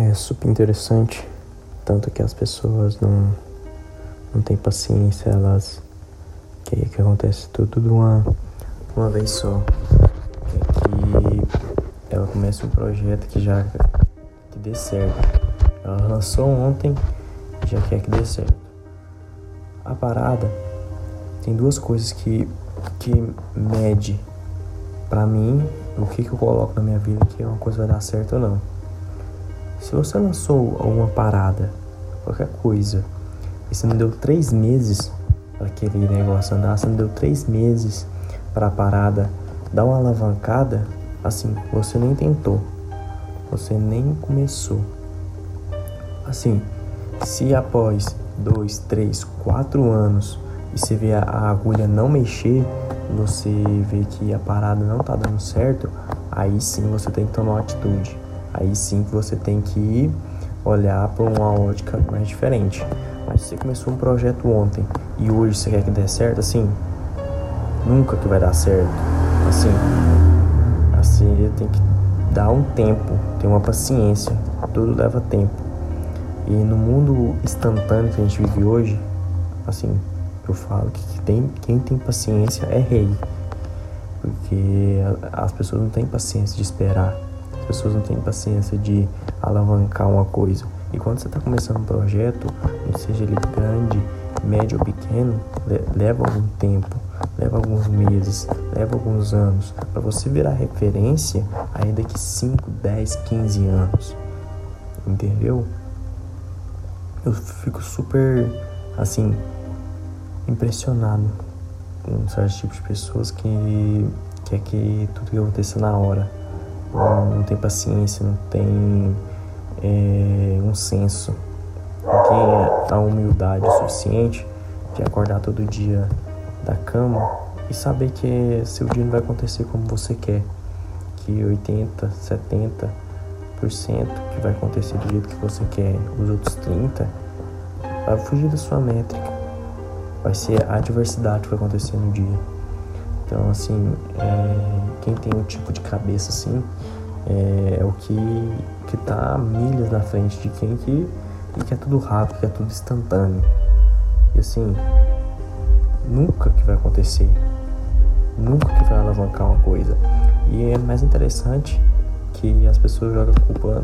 É super interessante, tanto que as pessoas não, não têm paciência, elas que, que acontece tudo de uma, uma vez só. Que, ela começa um projeto que já que dê certo. Ela lançou ontem já quer que dê certo. A parada tem duas coisas que, que mede para mim o que, que eu coloco na minha vida que uma coisa vai dar certo ou não. Se você lançou alguma parada, qualquer coisa, e você não deu três meses para aquele negócio andar, você não deu três meses para a parada dar uma alavancada, assim, você nem tentou, você nem começou. Assim, se após dois, três, quatro anos e você vê a, agulha não mexer, você vê que a parada não tá dando certo, aí sim você tem que tomar uma atitude. Aí sim que você tem que olhar para uma ótica mais diferente. Mas se você começou um projeto ontem e hoje você quer que dê certo, assim, nunca que vai dar certo. Assim, assim tem que dar um tempo, ter uma paciência. Tudo leva tempo. E no mundo instantâneo que a gente vive hoje, assim, eu falo que tem, quem tem paciência é rei. Porque as pessoas não têm paciência de esperar. As pessoas não têm paciência de alavancar uma coisa. E quando você está começando um projeto, seja ele grande, médio ou pequeno, leva algum tempo, leva alguns meses, leva alguns anos, para você virar referência aí daqui 5, 10, 15 anos. Entendeu? Eu fico super assim impressionado com certos tipos de pessoas que quer que tudo que aconteça na hora. Não, tem paciência, não tem é, um senso, não tem a humildade o suficiente de acordar todo dia da cama e saber que seu dia não vai acontecer como você quer, que 80, 70% que vai acontecer do jeito que você quer, os outros 30 vai fugir da sua métrica vai ser a adversidade que vai acontecer no dia. Então, assim, é, quem tem um tipo de cabeça assim é, é, o que, que tá milhas na frente de quem que, que quer tudo rápido, quer tudo instantâneo. E assim, nunca que vai acontecer. Nunca que vai alavancar uma coisa. E é mais interessante que as pessoas jogam culpa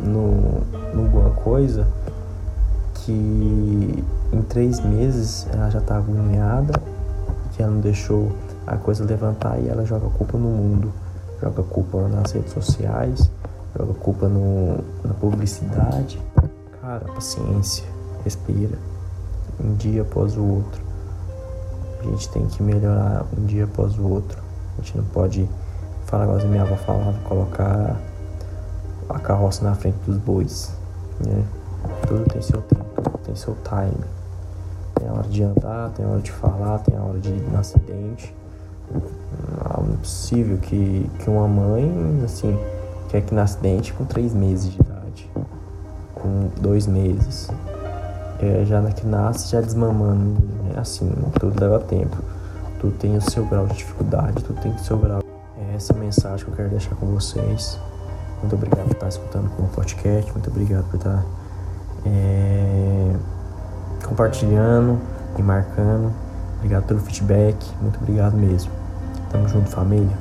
no, alguma coisa que em três meses ela já está agoniada, que ela não deixou a coisa levantar e ela joga culpa no mundo, joga culpa nas redes sociais, joga culpa no, na publicidade. Cara, paciência, respira, um dia após o outro. A gente tem que melhorar um dia após o outro. A gente não pode falar igual minha avó falava, colocar a carroça na frente dos bois. Né? Tudo tem seu tempo, tem seu time. Tem a hora de andar, tem a hora de falar, tem a hora de ir no acidente. Não é possível que, que uma mãe, assim, quer que nasça acidente com três meses de idade, com dois meses. É, já na que nasce, já desmamando. É assim, tudo leva tempo. Tudo tem o seu grau de dificuldade, tudo tem o seu grau. É essa mensagem que eu quero deixar com vocês. Muito obrigado por estar escutando o podcast. Muito obrigado por estar é, compartilhando e marcando. Obrigado pelo feedback. Muito obrigado mesmo. Tamo junto, família.